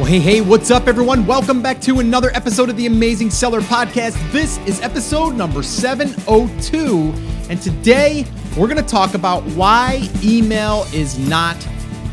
Well, hey, hey, what's up, everyone? Welcome back to another episode of the Amazing Seller Podcast. This is episode number 702. And today we're going to talk about why email is not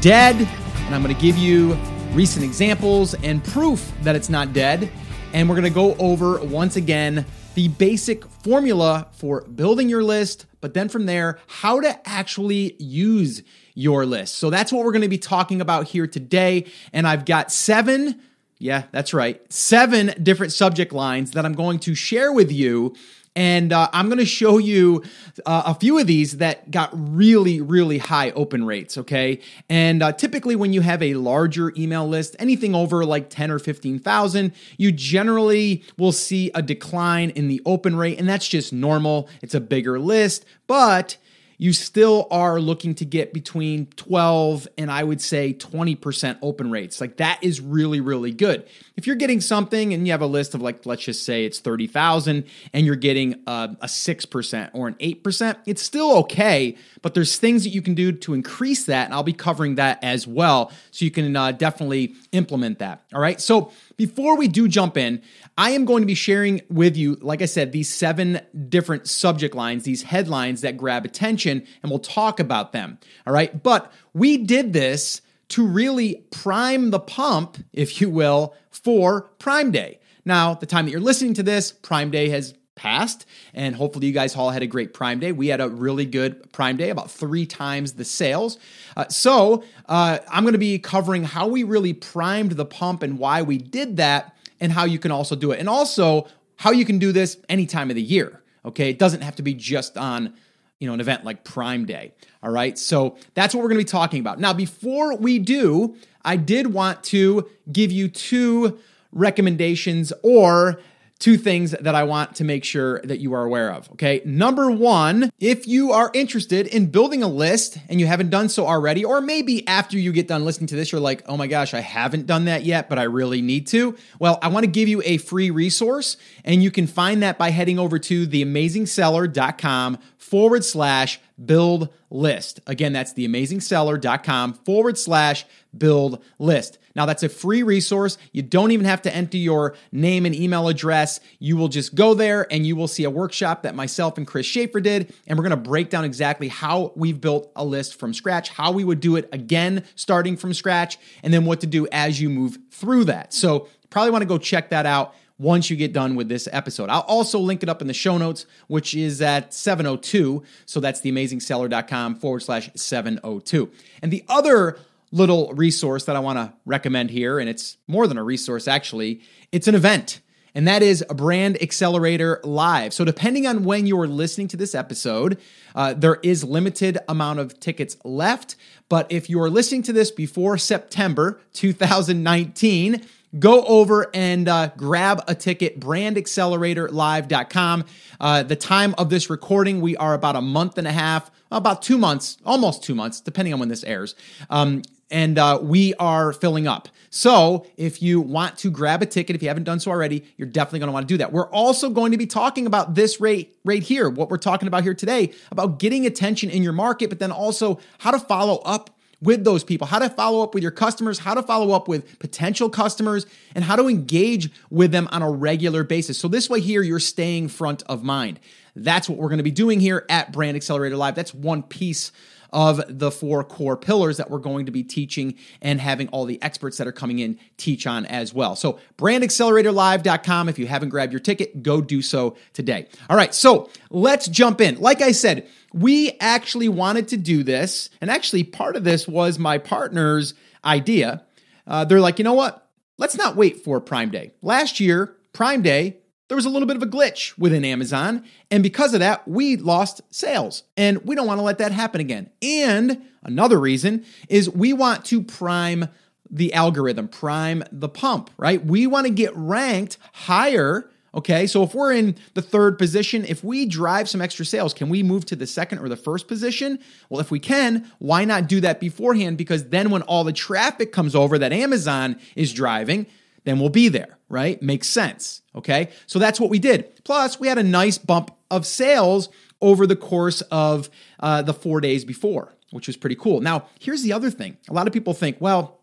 dead. And I'm going to give you recent examples and proof that it's not dead. And we're going to go over once again the basic formula for building your list, but then from there, how to actually use your list. So that's what we're going to be talking about here today. And I've got seven, yeah, that's right, seven different subject lines that I'm going to share with you and uh, I'm going to show you uh, a few of these that got really, really high open rates. Okay. And uh, typically, when you have a larger email list, anything over like 10 or 15,000, you generally will see a decline in the open rate. And that's just normal. It's a bigger list. But you still are looking to get between 12 and I would say 20% open rates. Like that is really, really good. If you're getting something and you have a list of like, let's just say it's 30,000 and you're getting a, a 6% or an 8%, it's still okay, but there's things that you can do to increase that. And I'll be covering that as well. So you can uh, definitely implement that. All right. So before we do jump in, I am going to be sharing with you, like I said, these seven different subject lines, these headlines that grab attention, and we'll talk about them. All right. But we did this to really prime the pump, if you will, for Prime Day. Now, the time that you're listening to this, Prime Day has passed, and hopefully you guys all had a great Prime Day. We had a really good Prime Day, about three times the sales. Uh, so, uh, I'm going to be covering how we really primed the pump and why we did that and how you can also do it. And also how you can do this any time of the year. Okay. It doesn't have to be just on, you know, an event like Prime Day. All right. So that's what we're going to be talking about. Now, before we do, I did want to give you two recommendations or two things that I want to make sure that you are aware of. Okay. Number one, if you are interested in building a list and you haven't done so already, or maybe after you get done listening to this, you're like, oh my gosh, I haven't done that yet, but I really need to. Well, I want to give you a free resource, and you can find that by heading over to theamazingseller.com forward slash build list. Again, that's theamazingseller.com forward slash build list. Now, that's a free resource. You don't even have to enter your name and email address. You will just go there and you will see a workshop that myself and Chris Shaffer did. And we're going to break down exactly how we've built a list from scratch, how we would do it again, starting from scratch, and then what to do as you move through that. So, probably want to go check that out once you get done with this episode. I'll also link it up in the show notes, which is at 702. So that's theamazingseller.com forward slash 702. And the other little resource that I want to recommend here, and it's more than a resource actually, it's an event. And that is a Brand Accelerator Live. So, depending on when you're listening to this episode, uh, there is limited amount of tickets left. But if you're listening to this before September 2019, go over and uh, grab a ticket brandacceleratorlive.com uh, the time of this recording we are about a month and a half about two months almost two months depending on when this airs. Um, and uh, we are filling up. So if you want to grab a ticket if you haven't done so already you're definitely going to want to do that. We're also going to be talking about this rate right here what we're talking about here today about getting attention in your market but then also how to follow up with those people, how to follow up with your customers, how to follow up with potential customers, and how to engage with them on a regular basis. So, this way, here, you're staying front of mind. That's what we're going to be doing here at Brand Accelerator Live. That's one piece of the four core pillars that we're going to be teaching and having all the experts that are coming in teach on as well. So, brandacceleratorlive.com. If you haven't grabbed your ticket, go do so today. All right, so let's jump in. Like I said, we actually wanted to do this, and actually, part of this was my partner's idea. Uh, they're like, you know what? Let's not wait for Prime Day. Last year, Prime Day, there was a little bit of a glitch within Amazon. And because of that, we lost sales. And we don't want to let that happen again. And another reason is we want to prime the algorithm, prime the pump, right? We want to get ranked higher Okay, so if we're in the third position, if we drive some extra sales, can we move to the second or the first position? Well, if we can, why not do that beforehand? Because then when all the traffic comes over that Amazon is driving, then we'll be there, right? Makes sense. Okay, so that's what we did. Plus, we had a nice bump of sales over the course of uh, the four days before, which was pretty cool. Now, here's the other thing a lot of people think, well,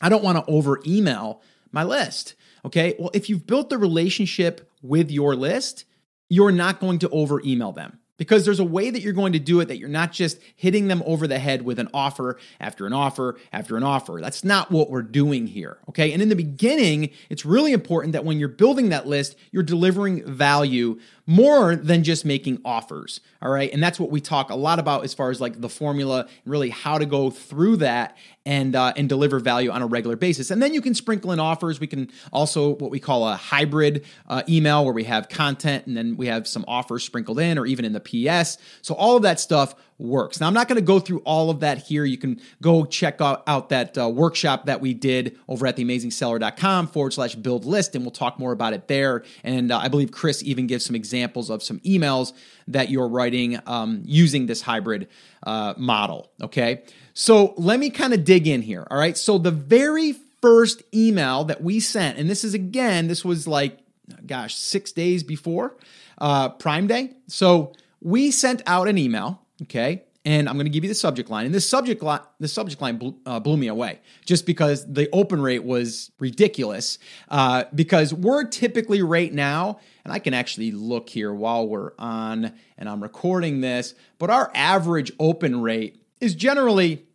I don't want to over email my list. Okay. Well, if you've built the relationship with your list, you're not going to over email them because there's a way that you're going to do it that you're not just hitting them over the head with an offer after an offer after an offer. That's not what we're doing here. Okay. And in the beginning, it's really important that when you're building that list, you're delivering value more than just making offers. All right. And that's what we talk a lot about as far as like the formula and really how to go through that and uh, and deliver value on a regular basis. And then you can sprinkle in offers. We can also what we call a hybrid uh, email where we have content and then we have some offers sprinkled in or even in the PS. So all of that stuff works. Now, I'm not going to go through all of that here. You can go check out, out that uh, workshop that we did over at theamazingseller.com forward slash build list, and we'll talk more about it there. And uh, I believe Chris even gives some examples of some emails that you're writing um, using this hybrid uh, model. Okay. So let me kind of dig in here. All right. So the very first email that we sent, and this is again, this was like, gosh, six days before uh, Prime Day. So we sent out an email Okay. And I'm going to give you the subject line. And this subject line, the subject line blew, uh, blew me away just because the open rate was ridiculous. Uh, because we're typically right now, and I can actually look here while we're on and I'm recording this, but our average open rate is generally,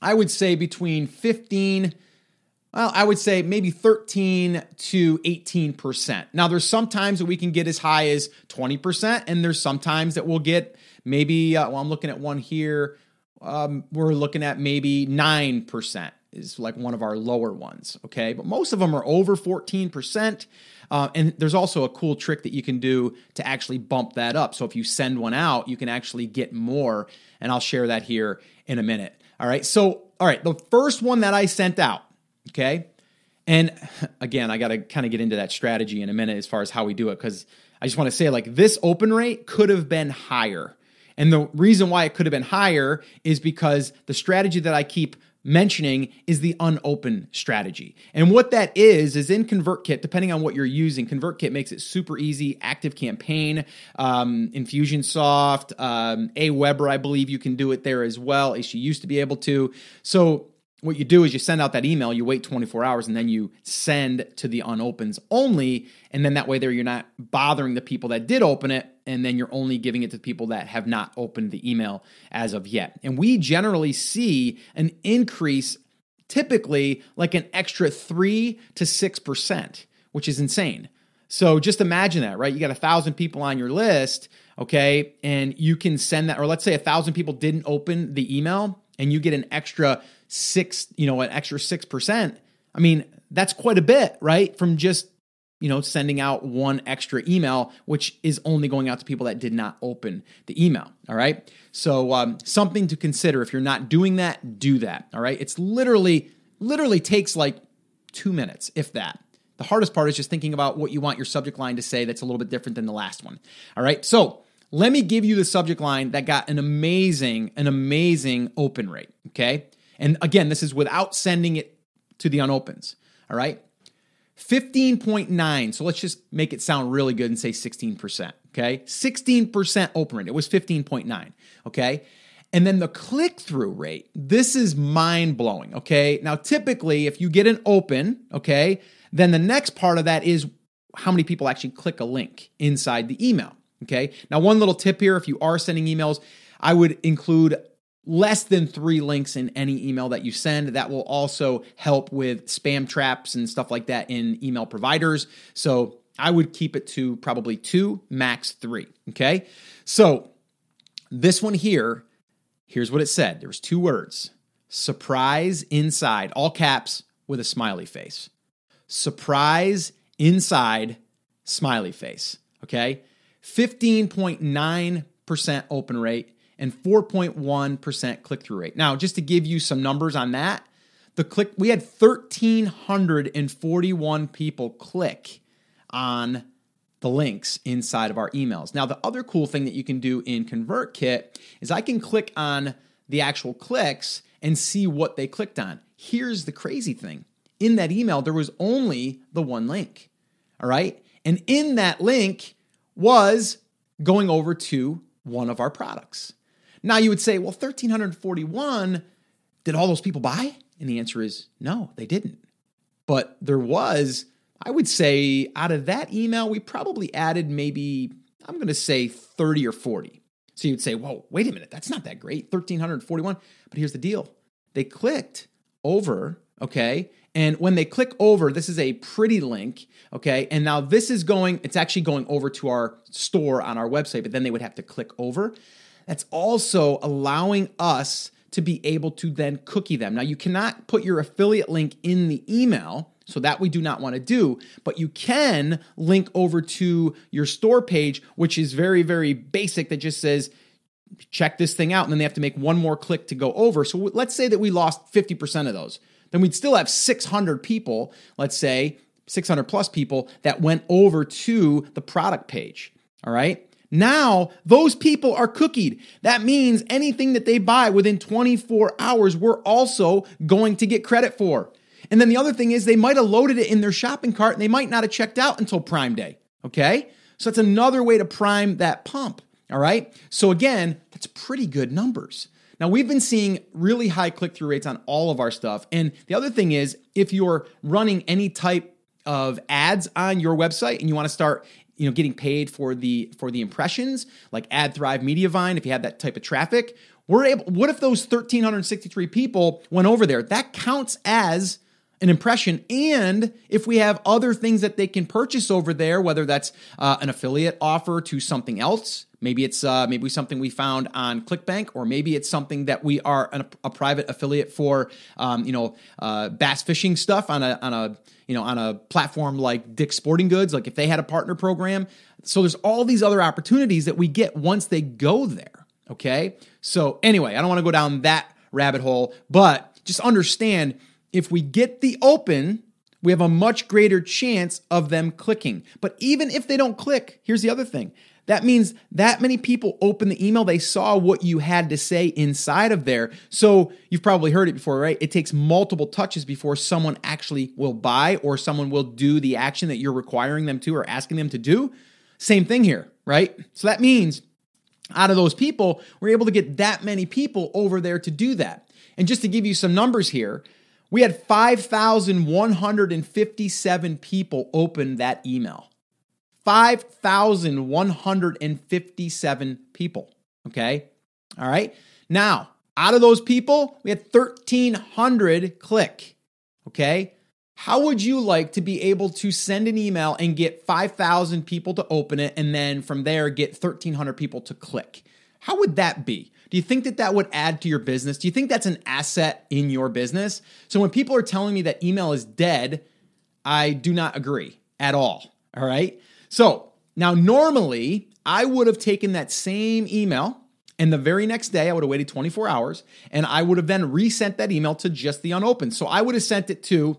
I would say, between 15 well, I would say maybe 13 to 18%. Now, there's sometimes that we can get as high as 20%, and there's sometimes that we'll get maybe, uh, well, I'm looking at one here. Um, we're looking at maybe 9% is like one of our lower ones. Okay. But most of them are over 14%. Uh, and there's also a cool trick that you can do to actually bump that up. So if you send one out, you can actually get more. And I'll share that here in a minute. All right. So, all right. The first one that I sent out, okay. And again, I got to kind of get into that strategy in a minute as far as how we do it because I just want to say like this open rate could have been higher. And the reason why it could have been higher is because the strategy that I keep mentioning is the unopened strategy. And what that is, is in ConvertKit, depending on what you're using, ConvertKit makes it super easy. Active Campaign, um, Infusionsoft, um, Aweber, I believe you can do it there as well, as you used to be able to. So what you do is you send out that email, you wait 24 hours, and then you send to the unopens only. And then that way, there you're not bothering the people that did open it, and then you're only giving it to people that have not opened the email as of yet. And we generally see an increase, typically like an extra three to six percent, which is insane. So just imagine that, right? You got a thousand people on your list, okay, and you can send that, or let's say a thousand people didn't open the email, and you get an extra six, you know, an extra 6%, I mean, that's quite a bit, right? From just, you know, sending out one extra email, which is only going out to people that did not open the email. All right. So, um, something to consider. If you're not doing that, do that. All right. It's literally, literally takes like two minutes, if that. The hardest part is just thinking about what you want your subject line to say that's a little bit different than the last one. All right. So, let me give you the subject line that got an amazing, an amazing open rate. Okay. And again, this is without sending it to the unopens. All right. 15.9. So let's just make it sound really good and say 16%. Okay. 16% open rate. It was 15.9. Okay. And then the click through rate. This is mind blowing. Okay. Now, typically, if you get an open, okay, then the next part of that is how many people actually click a link inside the email. Okay. Now, one little tip here if you are sending emails, I would include less than three links in any email that you send. That will also help with spam traps and stuff like that in email providers. So I would keep it to probably two, max three. Okay. So this one here, here's what it said there was two words surprise inside, all caps with a smiley face. Surprise inside, smiley face. Okay. 15.9% open rate and 4.1% click through rate. Now, just to give you some numbers on that, the click we had 1341 people click on the links inside of our emails. Now, the other cool thing that you can do in ConvertKit is I can click on the actual clicks and see what they clicked on. Here's the crazy thing. In that email there was only the one link. All right? And in that link was going over to one of our products. Now you would say, well, 1341, did all those people buy? And the answer is no, they didn't. But there was, I would say, out of that email, we probably added maybe, I'm going to say 30 or 40. So you'd say, whoa, wait a minute, that's not that great, 1,341. But here's the deal they clicked over, okay? And when they click over, this is a pretty link, okay? And now this is going, it's actually going over to our store on our website, but then they would have to click over. That's also allowing us to be able to then cookie them. Now, you cannot put your affiliate link in the email, so that we do not want to do, but you can link over to your store page, which is very, very basic that just says, check this thing out. And then they have to make one more click to go over. So let's say that we lost 50% of those. Then we'd still have 600 people, let's say 600 plus people that went over to the product page. All right. Now, those people are cookied. That means anything that they buy within 24 hours, we're also going to get credit for. And then the other thing is they might have loaded it in their shopping cart and they might not have checked out until Prime Day. Okay? So that's another way to prime that pump. All right? So again, that's pretty good numbers. Now, we've been seeing really high click through rates on all of our stuff. And the other thing is, if you're running any type of ads on your website and you want to start you know getting paid for the for the impressions like ad thrive mediavine if you have that type of traffic we're able what if those 1363 people went over there? That counts as an impression. And if we have other things that they can purchase over there whether that's uh, an affiliate offer to something else maybe it's uh, maybe something we found on clickbank or maybe it's something that we are an, a private affiliate for um, you know uh, bass fishing stuff on a on a you know on a platform like dick's sporting goods like if they had a partner program so there's all these other opportunities that we get once they go there okay so anyway i don't want to go down that rabbit hole but just understand if we get the open, we have a much greater chance of them clicking. But even if they don't click, here's the other thing. That means that many people open the email, they saw what you had to say inside of there. So you've probably heard it before, right? It takes multiple touches before someone actually will buy or someone will do the action that you're requiring them to or asking them to do. Same thing here, right? So that means out of those people, we're able to get that many people over there to do that. And just to give you some numbers here, we had 5,157 people open that email. 5,157 people. Okay. All right. Now, out of those people, we had 1,300 click. Okay. How would you like to be able to send an email and get 5,000 people to open it and then from there get 1,300 people to click? How would that be? Do you think that that would add to your business? Do you think that's an asset in your business? So when people are telling me that email is dead, I do not agree at all. All right. So now, normally, I would have taken that same email and the very next day, I would have waited 24 hours and I would have then resent that email to just the unopened. So I would have sent it to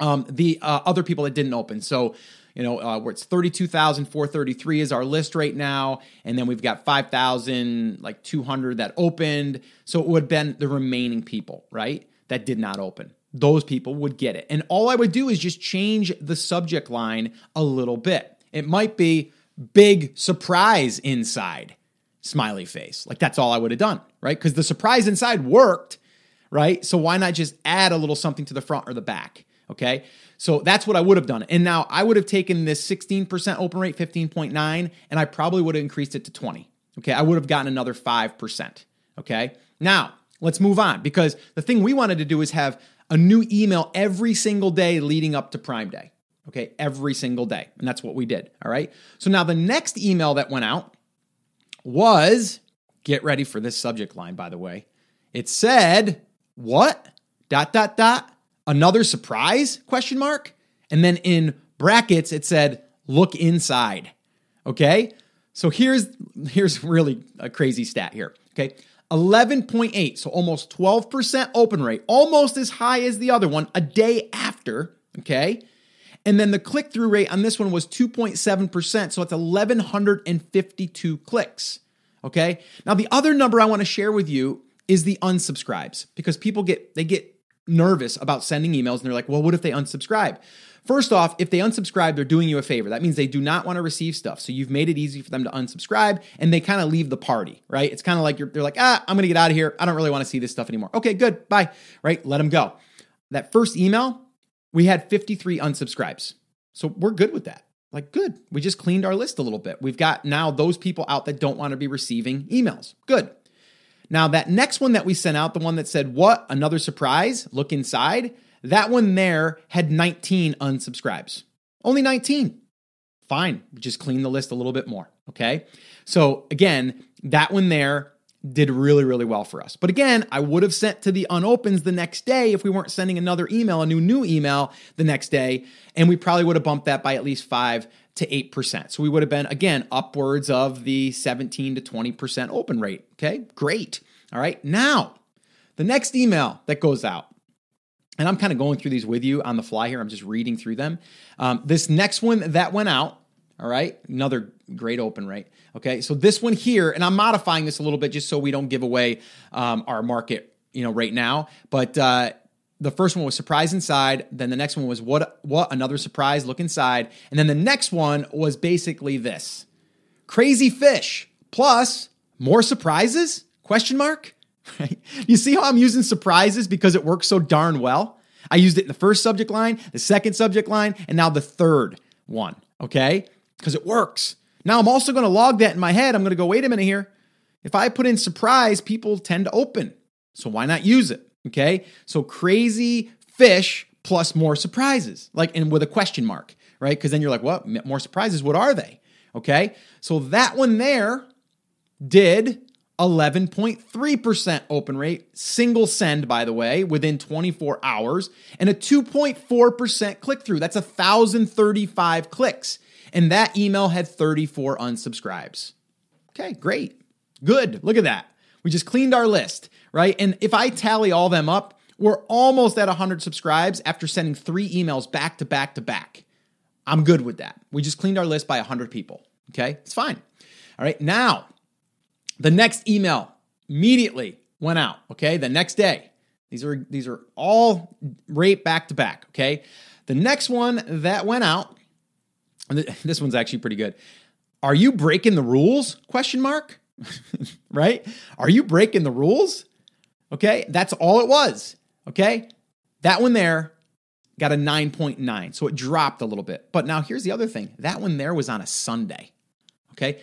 um, the uh, other people that didn't open. So you know, uh, where it's 32,433 is our list right now. And then we've got 5,000, like 200 that opened. So it would have been the remaining people, right? That did not open. Those people would get it. And all I would do is just change the subject line a little bit. It might be big surprise inside, smiley face. Like that's all I would have done, right? Because the surprise inside worked, right? So why not just add a little something to the front or the back? Okay. So that's what I would have done. And now I would have taken this 16% open rate, 15.9, and I probably would have increased it to 20. Okay. I would have gotten another 5%. Okay. Now let's move on because the thing we wanted to do is have a new email every single day leading up to Prime Day. Okay. Every single day. And that's what we did. All right. So now the next email that went out was get ready for this subject line, by the way. It said, what? Dot, dot, dot another surprise question mark and then in brackets it said look inside okay so here's here's really a crazy stat here okay 11.8 so almost 12% open rate almost as high as the other one a day after okay and then the click through rate on this one was 2.7% so it's 1152 clicks okay now the other number i want to share with you is the unsubscribes because people get they get nervous about sending emails and they're like, well, what if they unsubscribe? First off, if they unsubscribe, they're doing you a favor. That means they do not want to receive stuff. So you've made it easy for them to unsubscribe and they kind of leave the party, right? It's kind of like they're like, ah, I'm going to get out of here. I don't really want to see this stuff anymore. Okay, good. Bye. Right? Let them go. That first email, we had 53 unsubscribes. So we're good with that. Like, good. We just cleaned our list a little bit. We've got now those people out that don't want to be receiving emails. Good. Now, that next one that we sent out, the one that said, What? Another surprise? Look inside. That one there had 19 unsubscribes. Only 19. Fine. Just clean the list a little bit more. Okay. So again, that one there did really, really well for us. But again, I would have sent to the unopens the next day if we weren't sending another email, a new new email the next day. And we probably would have bumped that by at least five to 8%. So we would have been, again, upwards of the 17 to 20% open rate. Okay. Great. All right. Now, the next email that goes out and I'm kind of going through these with you on the fly here. I'm just reading through them. Um, this next one that went out, all right, another great open rate. Okay, so this one here, and I'm modifying this a little bit just so we don't give away um, our market, you know, right now. But uh, the first one was surprise inside. Then the next one was what? What? Another surprise. Look inside. And then the next one was basically this: crazy fish plus more surprises? Question mark. You see how I'm using surprises because it works so darn well? I used it in the first subject line, the second subject line, and now the third one, okay? Because it works. Now I'm also going to log that in my head. I'm going to go, wait a minute here. If I put in surprise, people tend to open. So why not use it? Okay? So crazy fish plus more surprises, like, and with a question mark, right? Because then you're like, what? More surprises? What are they? Okay? So that one there did 11.3% open rate, single send, by the way, within 24 hours, and a 2.4% click through. That's 1,035 clicks. And that email had 34 unsubscribes. Okay, great. Good. Look at that. We just cleaned our list, right? And if I tally all them up, we're almost at 100 subscribes after sending three emails back to back to back. I'm good with that. We just cleaned our list by 100 people. Okay, it's fine. All right, now the next email immediately went out, okay? The next day. These are these are all right back to back, okay? The next one that went out, this one's actually pretty good. Are you breaking the rules? Question mark. right? Are you breaking the rules? Okay? That's all it was. Okay? That one there got a 9.9. So it dropped a little bit. But now here's the other thing. That one there was on a Sunday. Okay?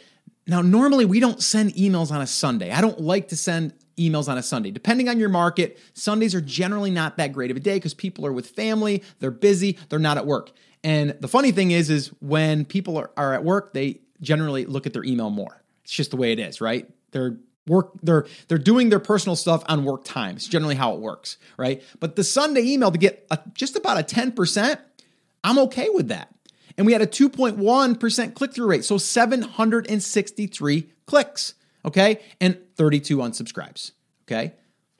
Now, normally we don't send emails on a Sunday. I don't like to send emails on a Sunday. Depending on your market, Sundays are generally not that great of a day because people are with family, they're busy, they're not at work. And the funny thing is, is when people are, are at work, they generally look at their email more. It's just the way it is, right? They're work they're they're doing their personal stuff on work time. It's generally how it works, right? But the Sunday email to get a, just about a 10%, I'm okay with that and we had a 2.1% click through rate. So 763 clicks, okay? And 32 unsubscribes, okay?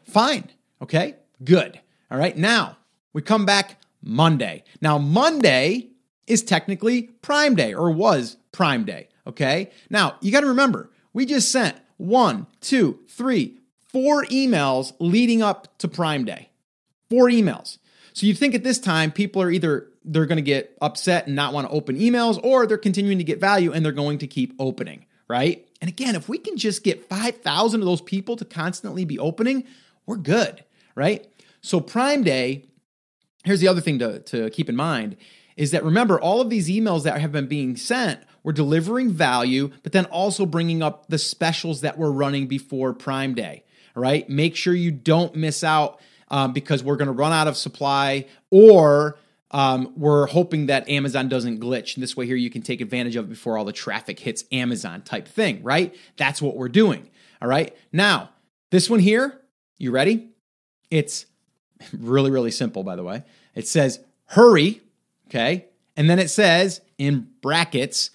Fine, okay? Good. All right, now we come back Monday. Now, Monday is technically Prime Day or was Prime Day, okay? Now, you got to remember, we just sent one, two, three, four emails leading up to Prime Day. Four emails. So you think at this time people are either they're going to get upset and not want to open emails or they're continuing to get value and they're going to keep opening, right? And again, if we can just get 5,000 of those people to constantly be opening, we're good, right? So Prime Day, here's the other thing to, to keep in mind is that remember all of these emails that have been being sent we're delivering value but then also bringing up the specials that we're running before prime day right make sure you don't miss out um, because we're going to run out of supply or um, we're hoping that Amazon doesn't glitch. And this way, here you can take advantage of it before all the traffic hits Amazon type thing, right? That's what we're doing. All right. Now, this one here, you ready? It's really, really simple, by the way. It says hurry, okay? And then it says in brackets,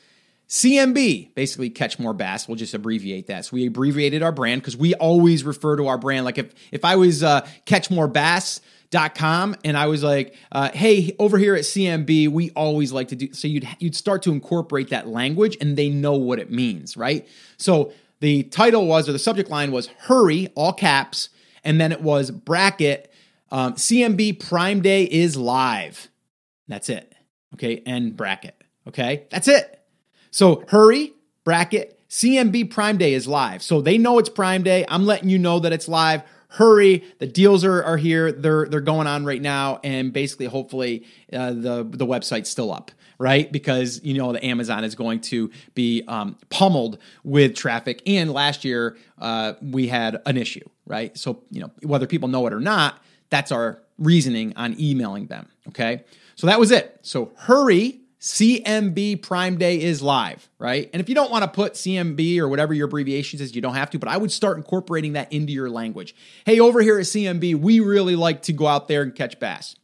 CMB, basically catch more bass. We'll just abbreviate that. So we abbreviated our brand because we always refer to our brand. Like if if I was uh, catchmorebass.com and I was like, uh, hey, over here at CMB, we always like to do so you'd you'd start to incorporate that language and they know what it means, right? So the title was or the subject line was hurry, all caps, and then it was bracket Um, CMB Prime Day is live. That's it. Okay. And bracket. Okay. That's it. So hurry, bracket. CMB Prime Day is live. So they know it's Prime Day. I'm letting you know that it's live. Hurry. The deals are, are here. They're, they're going on right now. And basically, hopefully, uh, the, the website's still up right? Because you know the Amazon is going to be um, pummeled with traffic, and last year uh, we had an issue, right? So you know whether people know it or not, that's our reasoning on emailing them. Okay, so that was it. So hurry. CMB Prime Day is live, right? And if you don't want to put CMB or whatever your abbreviation is, you don't have to, but I would start incorporating that into your language. Hey, over here at CMB, we really like to go out there and catch bass.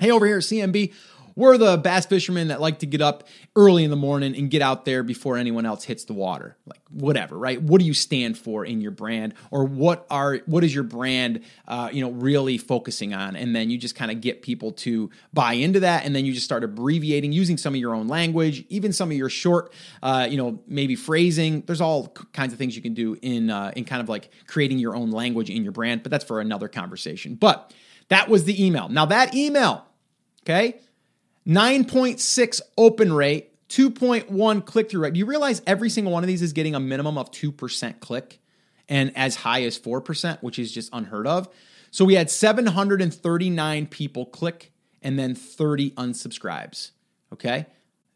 Hey, over here at CMB, we're the bass fishermen that like to get up early in the morning and get out there before anyone else hits the water. Like whatever, right? What do you stand for in your brand, or what are what is your brand, uh, you know, really focusing on? And then you just kind of get people to buy into that, and then you just start abbreviating, using some of your own language, even some of your short, uh, you know, maybe phrasing. There's all kinds of things you can do in uh, in kind of like creating your own language in your brand, but that's for another conversation. But that was the email. Now that email, okay 9.6 open rate, 2.1 click through rate. Do you realize every single one of these is getting a minimum of 2% click and as high as 4%, which is just unheard of? So we had 739 people click and then 30 unsubscribes. Okay?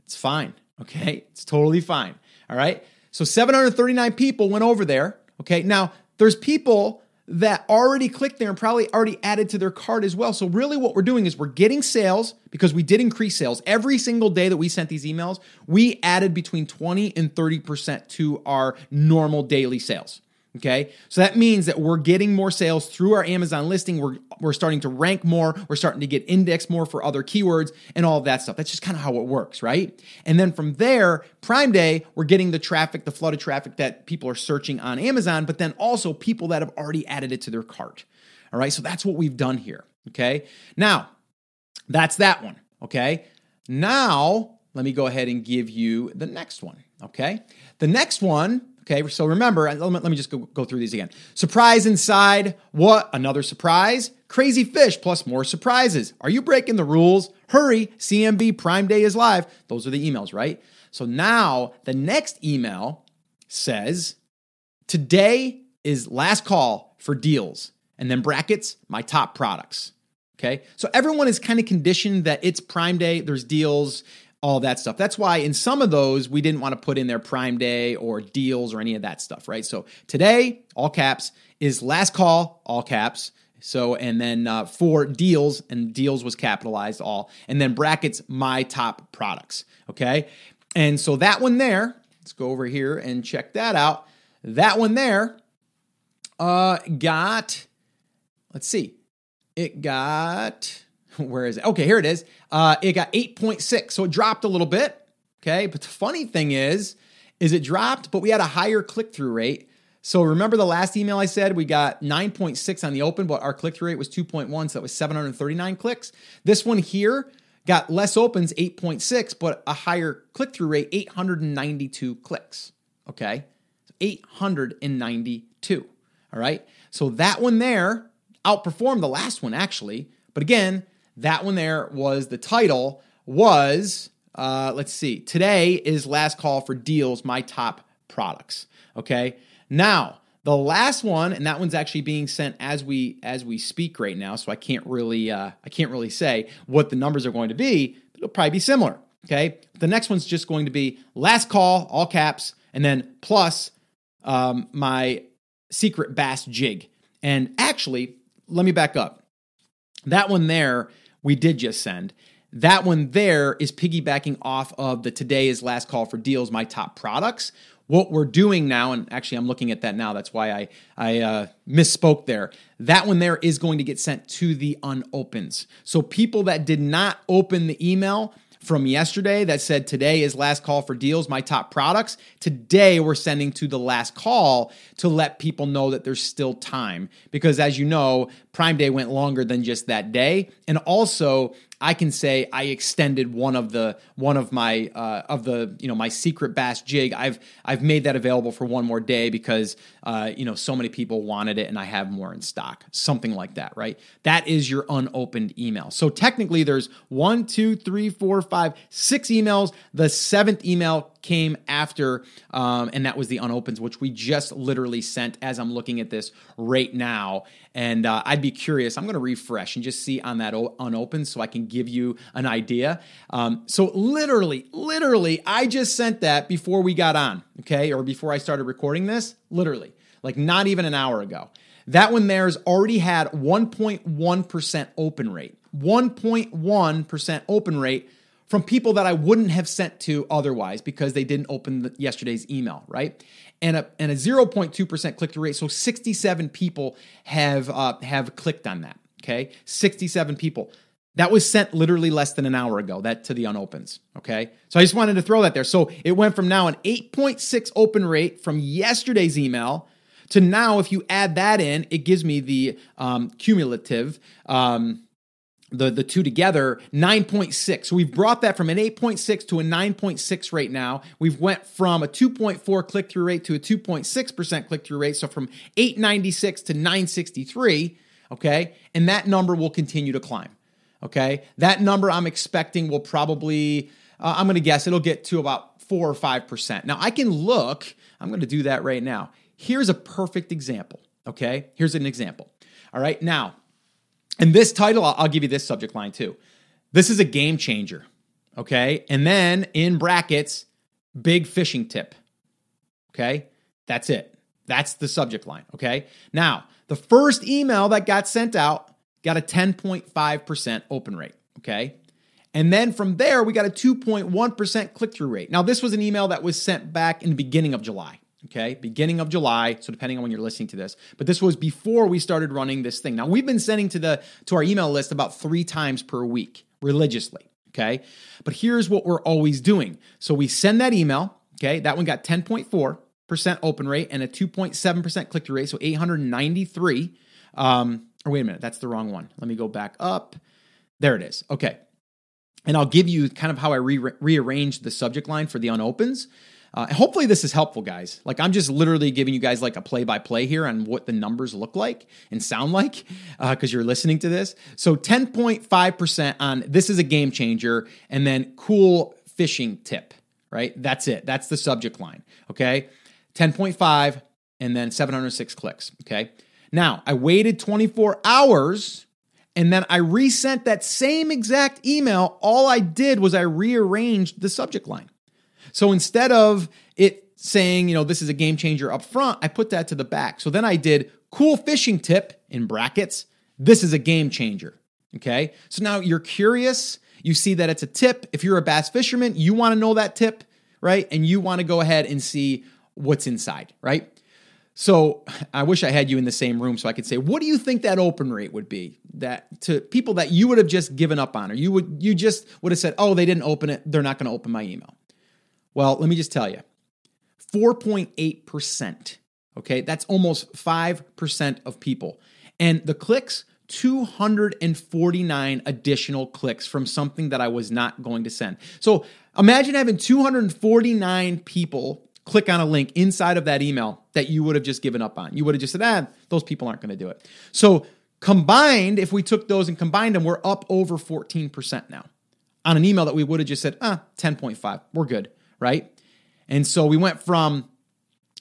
It's fine. Okay? It's totally fine. All right? So 739 people went over there. Okay? Now, there's people that already clicked there and probably already added to their cart as well. So, really, what we're doing is we're getting sales because we did increase sales. Every single day that we sent these emails, we added between 20 and 30% to our normal daily sales. Okay. So that means that we're getting more sales through our Amazon listing. We're, we're starting to rank more. We're starting to get indexed more for other keywords and all of that stuff. That's just kind of how it works, right? And then from there, Prime Day, we're getting the traffic, the flood of traffic that people are searching on Amazon, but then also people that have already added it to their cart. All right. So that's what we've done here. Okay. Now, that's that one. Okay. Now, let me go ahead and give you the next one. Okay. The next one Okay, so remember, let me, just go, go through these again. Surprise inside. What? Another surprise? Crazy fish plus more surprises. Are you breaking the rules? Hurry, CMB Prime Day is live. Those are the emails, right? So now the next email says, Today is last call for deals. And then brackets, my top products. Okay, so everyone is kind of conditioned that it's Prime Day, there's deals, all that stuff. That's why in some of those, we didn't want to put in their Prime Day or deals or any of that stuff, right? So today, all caps, is last call, all caps. So, and then uh, for deals, and deals was capitalized all, and then brackets, my top products. Okay. And so that one there, let's go over here and check that out. That one there uh, got, let's see, it got where is it? Okay, here it is. Uh, it got 8.6, so it dropped a little bit. Okay, but the funny thing is, is it dropped, but we had a higher click through rate. So remember the last email I said we got 9.6 on the open, but our click through rate was 2.1, so that was 739 clicks. This one here got less opens, 8.6, but a higher click through rate, 892 clicks. Okay, 892. All right, so that one there outperformed the last one actually, but again, that one there was the title was uh, let's see. Today is last call for deals, my top products. Okay. Now, the last one, and that one's actually being sent as we as we speak right now, so I can't really uh, I can't really say what the numbers are going to be. It'll probably be similar. Okay. The next one's just going to be last call, all caps, and then plus um, my secret bass jig. And actually, let me back up. That one there we did just send. That one there is piggybacking off of the today is last call for deals, my top products. What we're doing now, and actually I'm looking at that now, that's why I, I uh, misspoke there. That one there is going to get sent to the unopens. So people that did not open the email, from yesterday that said today is last call for deals, my top products. Today we're sending to the last call to let people know that there's still time because as you know, Prime Day went longer than just that day. And also, I can say I extended one of the one of my uh, of the you know my secret bass jig. I've I've made that available for one more day because uh, you know so many people wanted it and I have more in stock. Something like that, right? That is your unopened email. So technically, there's one, two, three, four, five, six emails. The seventh email came after, um, and that was the unopens, which we just literally sent as I'm looking at this right now. And uh, I'd be curious. I'm going to refresh and just see on that o- unopened so I can give you an idea. Um, so literally, literally, I just sent that before we got on, okay, or before I started recording this. Literally, like not even an hour ago. That one there's already had 1.1% open rate. 1.1% open rate from people that I wouldn't have sent to otherwise because they didn't open the, yesterday's email, right? And a, and a 0.2% click through rate. So 67 people have, uh, have clicked on that, okay? 67 people. That was sent literally less than an hour ago, that to the unopens, okay? So I just wanted to throw that there. So it went from now an 8.6 open rate from yesterday's email to now, if you add that in, it gives me the um, cumulative. Um, the, the two together 9.6 so we've brought that from an 8.6 to a 9.6 right now. We've went from a 2.4 click-through rate to a 2.6% click-through rate. So from 896 to 963 okay? And that number will continue to climb okay? That number i'm expecting will probably uh, i'm going to guess it'll get to about 4 or 5% now i can look i'm going to do that right now. Here's a perfect example okay? Here's an example. All right now and this title, I'll, give you this subject line too. This is a game changer. Okay. And then in brackets, big fishing tip. Okay. That's it. That's the subject line. Okay. Now, the first email that got sent out got a 10.5% open rate. Okay. And then from there, we got a 2.1% click through rate. Now, this was an email that was sent back in the beginning of July okay beginning of july so depending on when you're listening to this but this was before we started running this thing. Now we've been sending to the to our email list about three times per week religiously okay? But here's what we're always doing. So we send that email okay? That one got 10.4% open rate and a 2.7% click-through rate so 893 um or wait a minute that's the wrong one. Let me go back up. There it is okay. And i'll give you kind of how i re- rearranged the subject line for the unopens uh, hopefully, this is helpful, guys. Like, I'm just literally giving you guys like a play by play here on what the numbers look like and sound like because uh, you're listening to this. So, 10.5% on this is a game changer, and then cool fishing tip, right? That's it. That's the subject line. Okay. 10.5 and then 706 clicks. Okay. Now, I waited 24 hours and then I resent that same exact email. All I did was I rearranged the subject line. So instead of it saying, you know, this is a game changer up front, I put that to the back. So then I did cool fishing tip in brackets. This is a game changer. Okay. So now you're curious. You see that it's a tip. If you're a bass fisherman, you want to know that tip, right? And you want to go ahead and see what's inside, right? So I wish I had you in the same room so I could say, what do you think that open rate would be? That to people that you would have just given up on, or you would you just would have said, oh, they didn't open it, they're not going to open my email. Well, let me just tell you 4.8%. Okay, that's almost 5% of people. And the clicks, 249 additional clicks from something that I was not going to send. So imagine having 249 people click on a link inside of that email that you would have just given up on. You would have just said, ah, those people aren't going to do it. So combined, if we took those and combined them, we're up over 14% now on an email that we would have just said, ah, 10.5, we're good right? And so we went from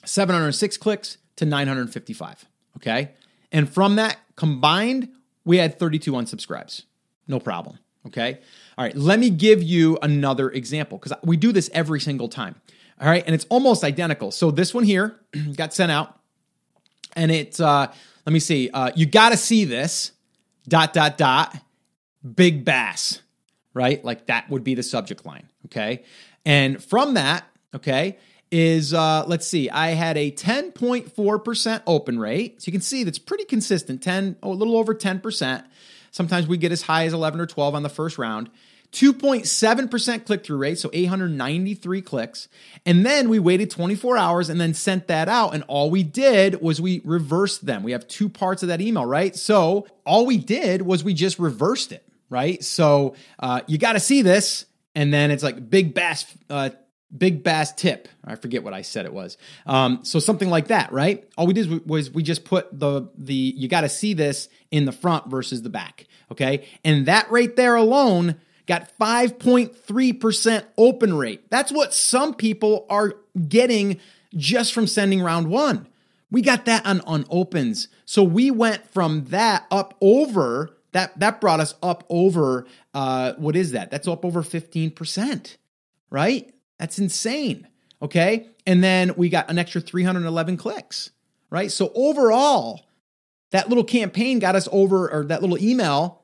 706 clicks to 955, okay? And from that combined, we had 32 unsubscribes. No problem, okay? All right, let me give you another example because we do this every single time. All right, and it's almost identical. So this one here got sent out, and it's uh, let me see. Uh, you got to see this. Dot dot dot. Big bass, right? Like that would be the subject line. Okay, and from that, okay, is uh, let's see, I had a 10.4% open rate. So you can see that's pretty consistent, 10, oh, a little over 10%. Sometimes we get as high as 11 or 12 on the first round. 2.7% click through rate, so 893 clicks. And then we waited 24 hours and then sent that out. And all we did was we reversed them. We have two parts of that email, right? So all we did was we just reversed it, right? So uh, you got to see this. And then it's like big bass, uh, big bass tip. I forget what I said it was. Um, so something like that, right? All we did was we just put the the you got to see this in the front versus the back, okay? And that right there alone got 5.3% open rate. That's what some people are getting just from sending round one. We got that on, on opens. So we went from that up over that that brought us up over uh, what is that? That's up over 15%, right? That's insane. Okay. And then we got an extra 311 clicks, right? So overall, that little campaign got us over, or that little email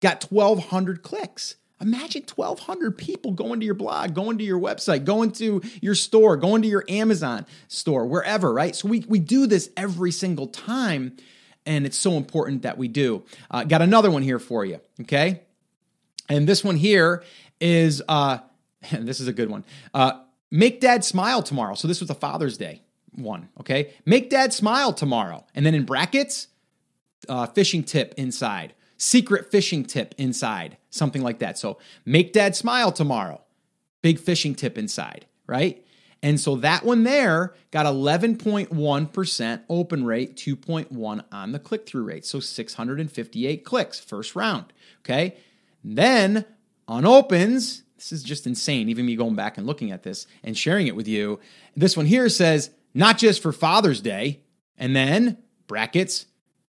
got 1,200 clicks. Imagine 1,200 people going to your blog, going to your website, going to your store, going to your Amazon store, wherever, right? So we, we do this every single time, and it's so important that we do. Uh, got another one here for you, okay? And this one here is, uh, this is a good one. Uh, make dad smile tomorrow. So this was a Father's Day one, okay? Make dad smile tomorrow. And then in brackets, uh, fishing tip inside secret fishing tip inside, something like that. So make dad smile tomorrow. Big fishing tip inside, right? And so that one there got 11.1% open rate, 2.1 on the click through rate. So 658 clicks first round. Okay. Then on opens, this is just insane. Even me going back and looking at this and sharing it with you. This one here says, not just for Father's Day, and then brackets,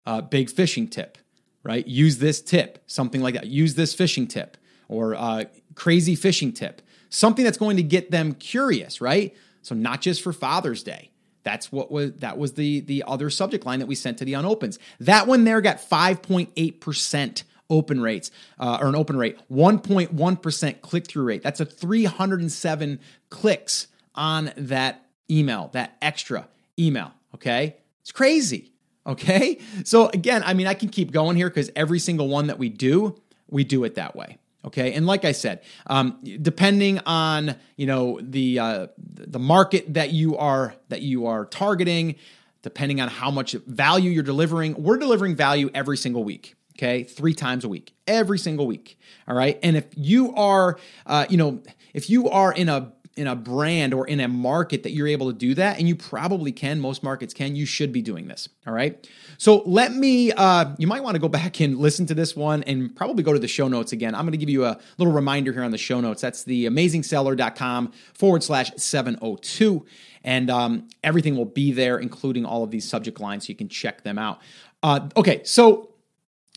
uh, big fishing tip right? Use this tip, something like that. Use this fishing tip or uh, crazy fishing tip, something that's going to get them curious, right? So not just for Father's Day. That's what was that was the the other subject line that we sent to the unopens. That one there got 5.8 percent open rates uh, or an open rate, 1.1 percent click through rate. That's a 307 clicks on that email, that extra email. Okay, it's crazy. Okay. So again, I mean, I can keep going here because every single one that we do, we do it that way. Okay, and like I said, um, depending on you know the uh, the market that you are that you are targeting, depending on how much value you're delivering, we're delivering value every single week. Okay, three times a week, every single week. All right, and if you are, uh, you know, if you are in a in a brand or in a market that you're able to do that, and you probably can, most markets can, you should be doing this. All right. So let me, uh, you might want to go back and listen to this one and probably go to the show notes again. I'm going to give you a little reminder here on the show notes. That's the amazingseller.com forward slash 702. And um, everything will be there, including all of these subject lines, so you can check them out. Uh, okay. So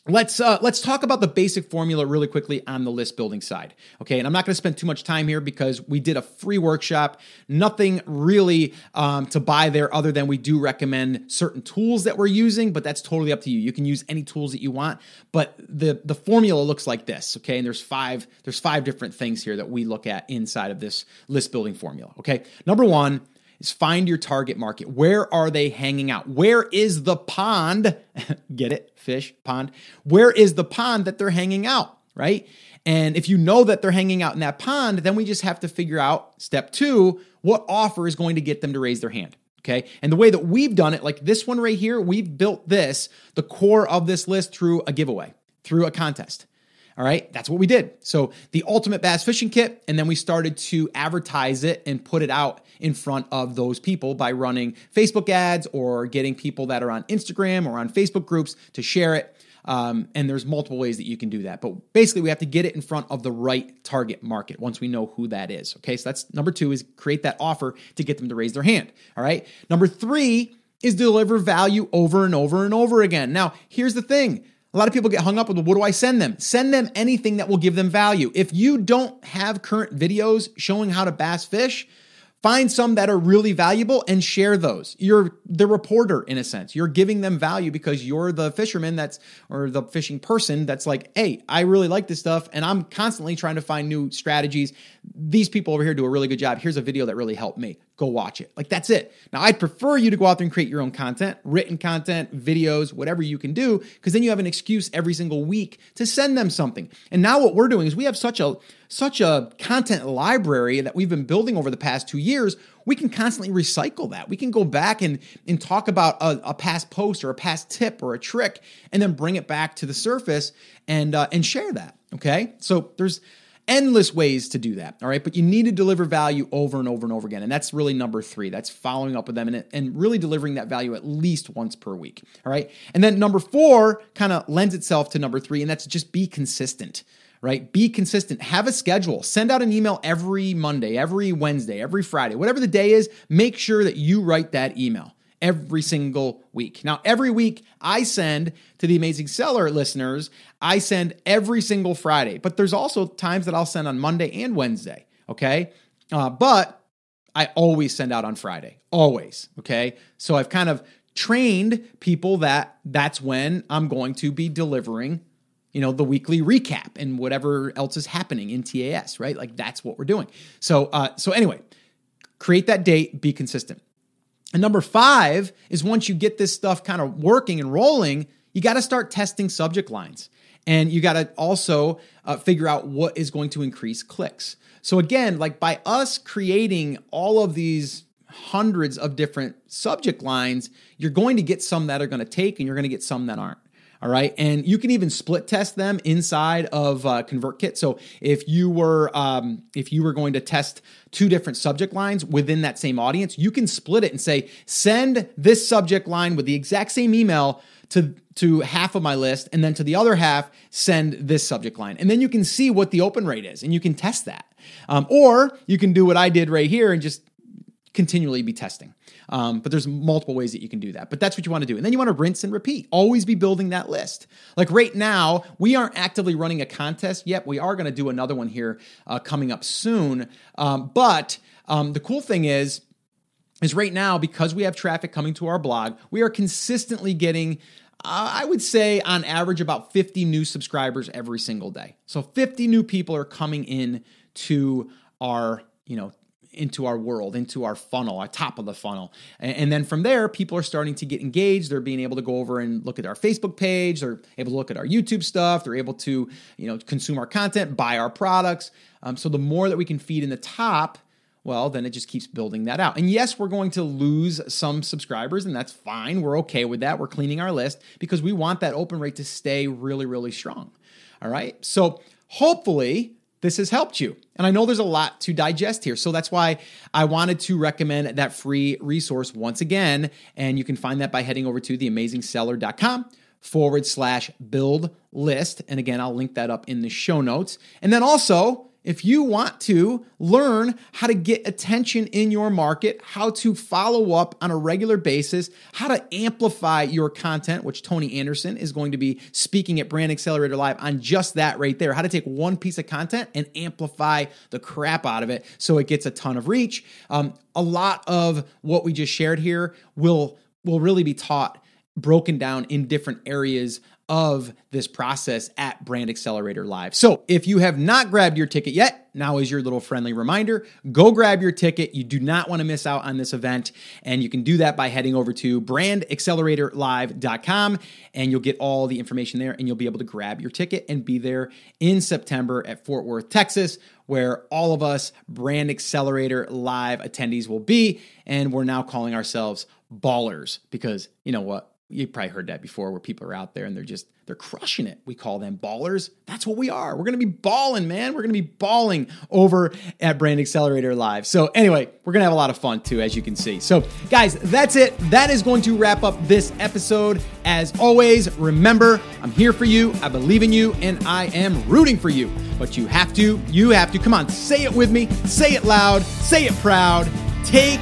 Let's uh, let's talk about the basic formula really quickly on the list building side. Okay, and I'm not going to spend too much time here because we did a free workshop. Nothing really um, to buy there other than we do recommend certain tools that we're using, but that's totally up to you. You can use any tools that you want, but the the formula looks like this. Okay, and there's five there's five different things here that we look at inside of this list building formula. Okay, number one is find your target market. Where are they hanging out? Where is the pond? Get it? Fish, pond. Where is the pond that they're hanging out, right? And if you know that they're hanging out in that pond, then we just have to figure out step two what offer is going to get them to raise their hand. Okay. And the way that we've done it, like this one right here, we've built this, the core of this list through a giveaway, through a contest. All right, that's what we did. So the ultimate bass fishing kit, and then we started to advertise it and put it out in front of those people by running Facebook ads or getting people that are on Instagram or on Facebook groups to share it. Um, and there's multiple ways that you can do that. But basically, we have to get it in front of the right target market once we know who that is. Okay, so that's number two is create that offer to get them to raise their hand. All right. Number three is deliver value over and over and over again. Now, here's the thing a lot of people get hung up with what do I send them? Send them anything that will give them value. If you don't have current videos showing how to bass fish, find some that are really valuable and share those. You're the reporter in a sense. You're giving them value because you're the fisherman that's or the fishing person that's like, "Hey, I really like this stuff and I'm constantly trying to find new strategies. These people over here do a really good job. Here's a video that really helped me." Go watch it. Like that's it. Now I'd prefer you to go out there and create your own content, written content, videos, whatever you can do, because then you have an excuse every single week to send them something. And now what we're doing is we have such a such a content library that we've been building over the past two years. We can constantly recycle that. We can go back and, and talk about a, a past post or a past tip or a trick, and then bring it back to the surface and uh, and share that. Okay, so there's endless ways to do that. All right. But you need to deliver value over and over and over again. And that's really number three. That's following up with them and, and really delivering that value at least once per week. All right. And then number four kind of lends itself to number three, and that's just be consistent right? Be consistent. Have a schedule. Send out an email every Monday, every Wednesday, every Friday, whatever the day is. Make sure that you write that email every single week. Now, every week I send to the Amazing Seller listeners, I send every single Friday, but there's also times that I'll send on Monday and Wednesday, okay? Uh, but I always send out on Friday, always, okay? So I've kind of trained people that that's when I'm going to be delivering you know the weekly recap and whatever else is happening in TAS, right? Like that's what we're doing. So uh, so anyway, create that date, be consistent. And number five is once you get this stuff kind of working and rolling, you got to start testing subject lines. And you got to also uh, figure out what is going to increase clicks. So, again, like by us creating all of these hundreds of different subject lines, you're going to get some that are going to take and you're going to get some that aren't. All right. And you can even split test them inside of uh, ConvertKit. So if you were um, if you were going to test two different subject lines within that same audience, you can split it and say, send this subject line with the exact same email to to half of my list and then to the other half send this subject line and then you can see what the open rate is and you can test that um, or you can do what i did right here and just continually be testing. Um, but there's multiple ways that you can do that. But that's what you want to do. And then you want to rinse and repeat. Always be building that list. Like right now, we aren't actively running a contest yet. We are going to do another one here uh, coming up soon. Um, but um, the cool thing is, is right now because we have traffic coming to our blog, we are consistently getting. Uh, I would say on average about 50 new subscribers every single day. So 50 new people are coming in to our, you know, into our world, into our funnel, our top of the funnel. And, and, then from there, people are starting to get engaged. They're being able to go over and look at our Facebook page. They're able to look at our YouTube stuff. They're able to, you know, consume our content, buy our products. Um, so the more that we can feed in the top, well, then it just keeps building that out. And yes, we're going to lose some subscribers, and that's fine. We're okay with that. We're cleaning our list because we want that open rate to stay really, really strong. All right. So hopefully, this has helped you. And I know there's a lot to digest here. So that's why I wanted to recommend that free resource once again. And you can find that by heading over to theamazingseller.com forward slash build list. And again, I'll link that up in the show notes. And then also, if you want to learn how to get attention in your market, how to follow up on a regular basis, how to amplify your content, which Tony Anderson is going to be speaking at Brand Accelerator Live on just that right there, how to take one piece of content and amplify the crap out of it so it gets a ton of reach. Um, a lot of what we just shared here will will really be taught broken down in different areas of this process at Brand Accelerator Live. So, if you have not grabbed your ticket yet, now is your little friendly reminder. Go grab your ticket. You do not want to miss out on this event. And you can do that by heading over to brandacceleratorlive.com and you'll get all the information there and you'll be able to grab your ticket and be there in September at Fort Worth, Texas, where all of us Brand Accelerator Live attendees will be. And we're now calling ourselves ballers because you know what? You probably heard that before where people are out there and they're just they're crushing it. We call them ballers. That's what we are. We're gonna be balling man. We're gonna be balling over at brand accelerator live. So anyway we're gonna have a lot of fun too as you can see. So guys that's it. That is going to wrap up this episode. As always remember i'm here for you. I believe in you and i am rooting for you. But you have to you have to come on say it with me. Say it loud. Say it proud. Take